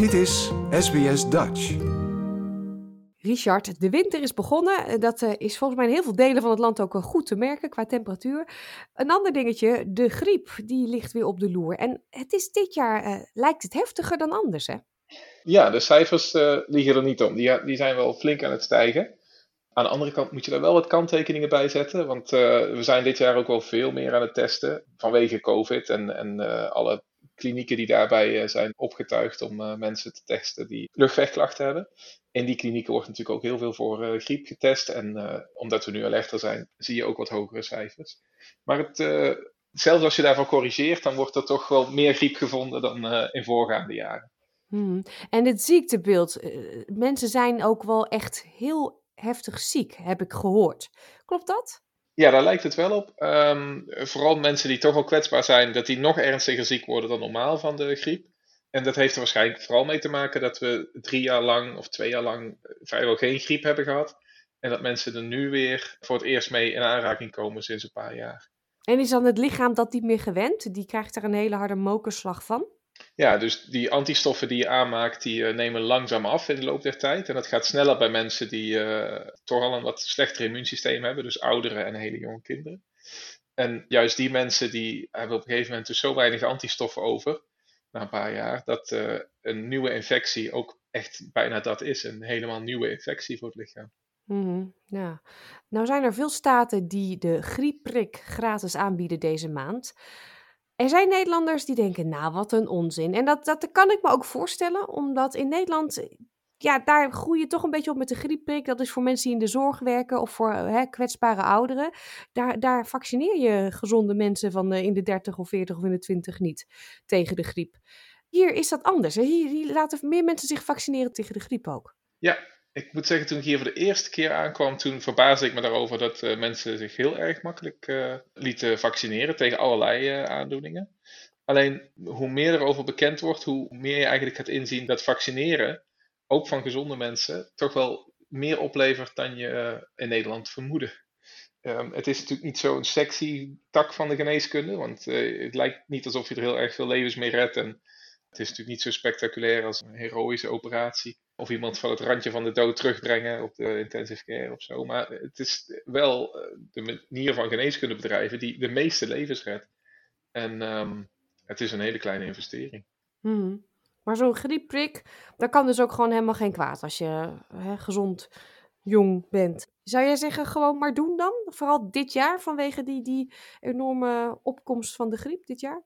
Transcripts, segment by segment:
Dit is SBS Dutch. Richard, de winter is begonnen. Eh, Dat eh, is volgens mij in heel veel delen van het land ook wel goed te merken qua temperatuur. Een ander dingetje, de griep, die ligt weer op de loer. En het is dit jaar, eh, lijkt het heftiger dan anders, hè? Ja, de cijfers eh, liegen er niet om. Die, die zijn wel flink aan het stijgen. Aan de andere kant moet je daar wel wat kanttekeningen bij zetten. Want eh, we zijn dit jaar ook wel veel meer aan het testen vanwege COVID en, en eh, alle klinieken die daarbij eh, zijn opgetuigd om eh, mensen te testen die luchtwegklachten hebben. In die klinieken wordt natuurlijk ook heel veel voor eh, griep getest. En omdat we nu alerter zijn, zie je ook wat hogere cijfers. Maar het, zelfs als je daarvan corrigeert, dan wordt er toch wel meer griep gevonden dan in voorgaande jaren. Hmm. En het ziektebeeld, mensen zijn ook wel echt heel heftig ziek, heb ik gehoord. Klopt dat? Ja, daar lijkt het wel op. Ehm, vooral mensen die toch wel kwetsbaar zijn, dat die nog ernstiger ziek worden dan normaal van de griep. En dat heeft er waarschijnlijk vooral mee te maken dat we drie jaar lang of twee jaar lang eh, vrijwel geen griep hebben gehad. En dat mensen er nu weer voor het eerst mee in aanraking komen sinds een paar jaar. En is dan het lichaam dat niet meer gewend? Die krijgt er een hele harde mokerslag van? Ja, dus die antistoffen die je aanmaakt, die eh, nemen langzaam af in de loop der tijd. En dat gaat sneller bij mensen die eh, toch al een wat slechter immuunsysteem hebben, dus ouderen en hele jonge kinderen. En juist die mensen die hebben op een gegeven moment dus zo weinig antistoffen over, na een paar jaar, dat eh, een nieuwe infectie ook echt bijna dat is. Een helemaal nieuwe infectie voor het lichaam. Mhm, ja. Nou zijn er veel staten die de griepprik gratis aanbieden deze maand. Er zijn Nederlanders die denken, nou wat een onzin. En dat, dat kan ik me ook voorstellen, omdat in Nederland, ja, daar groei je toch een beetje op met de griepprik. Dat is voor mensen die in de zorg werken of voor hè, kwetsbare ouderen. Daar, daar vaccineer je gezonde mensen van eh, in de 30 of 40 of in de 20 niet tegen de griep. Hier is dat anders. Hier, hier laten meer mensen zich vaccineren tegen de griep ook. Ja, ik moet zeggen, toen ik hier voor de eerste keer aankwam, toen verbaasde ik me daarover dat eh, mensen zich heel erg makkelijk eh, lieten vaccineren tegen allerlei eh, aandoeningen. Alleen hoe meer erover bekend wordt, hoe meer je eigenlijk gaat inzien dat vaccineren, ook van gezonde mensen, toch wel meer oplevert dan je in Nederland vermoedde. Ehm, het is natuurlijk niet zo'n sexy tak van de geneeskunde, want het lijkt niet alsof je er heel erg veel levens mee redt. En het is natuurlijk niet zo spectaculair als een heroïsche operatie. Of iemand van het randje van de dood terugbrengen op de intensive care of zo. Maar het is wel eh, de manier van geneeskunde bedrijven die de meeste levens redt. En ehm, het is een hele kleine investering. Mhm. Maar zo'n griepprik, dat kan dus ook gewoon helemaal geen kwaad als je hè, gezond jong bent. Zou jij zeggen, gewoon maar doen dan? Vooral dit jaar, vanwege die, die enorme opkomst van de griep dit jaar?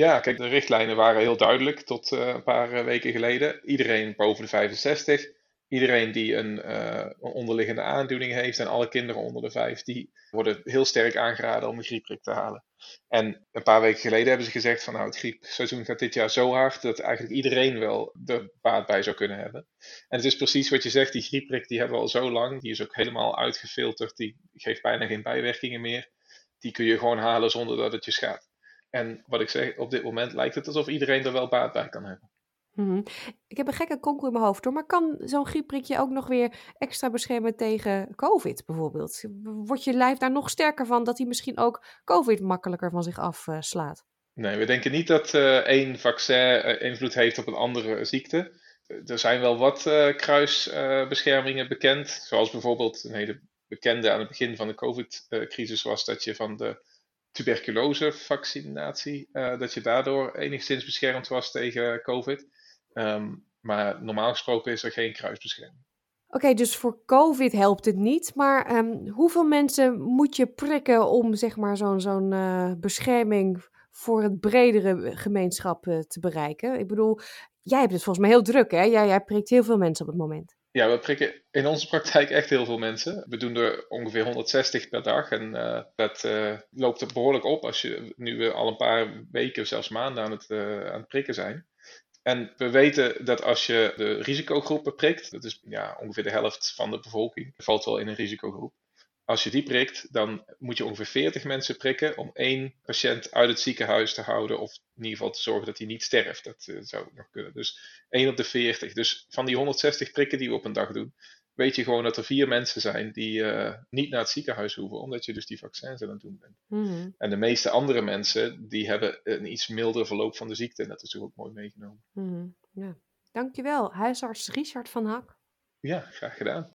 Ja, kijk, de richtlijnen waren heel duidelijk tot eh, een paar eh, weken geleden. Iedereen boven de 65, iedereen die een, eh, een onderliggende aandoening heeft en alle kinderen onder de 5, die worden heel sterk aangeraden om de griepprik te halen. En een paar weken geleden hebben ze gezegd van nou, het griepseizoen gaat dit jaar zo hard dat eigenlijk iedereen wel er baat bij zou kunnen hebben. En het is precies wat je zegt, die griepprik die hebben we al zo lang, die is ook helemaal uitgefilterd, die geeft bijna geen bijwerkingen meer. Die kun je gewoon halen zonder dat het je schaadt. En wat ik zeg, op dit moment lijkt het alsof iedereen er wel baat bij kan hebben. Mhm. Ik heb een gekke konkel in mijn hoofd hoor, maar kan zo'n griepprikje ook nog weer extra beschermen tegen COVID bijvoorbeeld? Wordt je lijf daar nog sterker van dat hij misschien ook COVID makkelijker van zich afslaat? Nee, we denken niet dat eh, één vaccin eh, invloed heeft op een andere ziekte. Er zijn wel wat eh, kruisbeschermingen bekend, zoals bijvoorbeeld een hele bekende aan het begin van de COVID-crisis was dat je van de tuberculosevaccinatie, uh, dat je daardoor enigszins beschermd was tegen COVID. Ehm, maar normaal gesproken is er geen kruisbescherming. Oké, dus voor COVID helpt het niet. Maar ehm, hoeveel mensen moet je prikken om zeg maar zo'n zo'n eh, bescherming voor het bredere gemeenschap eh, te bereiken? Ik bedoel, jij hebt het volgens mij heel druk, hè? Jij, jij prikt heel veel mensen op het moment. Ja, we prikken in onze praktijk echt heel veel mensen. We doen er ongeveer 160 per dag en uh, dat uh, loopt er behoorlijk op als je nu al een paar weken, zelfs maanden aan het, uh, aan het prikken zijn. En we weten dat als je de risicogroepen prikt, dat is ja, ongeveer de helft van de bevolking, valt wel in een risicogroep. Als je die prikt, dan moet je ongeveer 40 mensen prikken om één patiënt uit het ziekenhuis te houden. Of in ieder geval te zorgen dat hij niet sterft. Dat uh, zou nog kunnen. Dus 1 op de 40. Dus van die 160 prikken die we op een dag doen, weet je gewoon dat er vier mensen zijn die uh, niet naar het ziekenhuis hoeven. Omdat je dus die vaccins aan het doen bent. Mm-hmm. En de meeste andere mensen, die hebben een iets milder verloop van de ziekte. En dat is natuurlijk ook mooi meegenomen. Mm-hmm. Ja. Dankjewel, huisarts Richard van Hak. Ja, graag gedaan.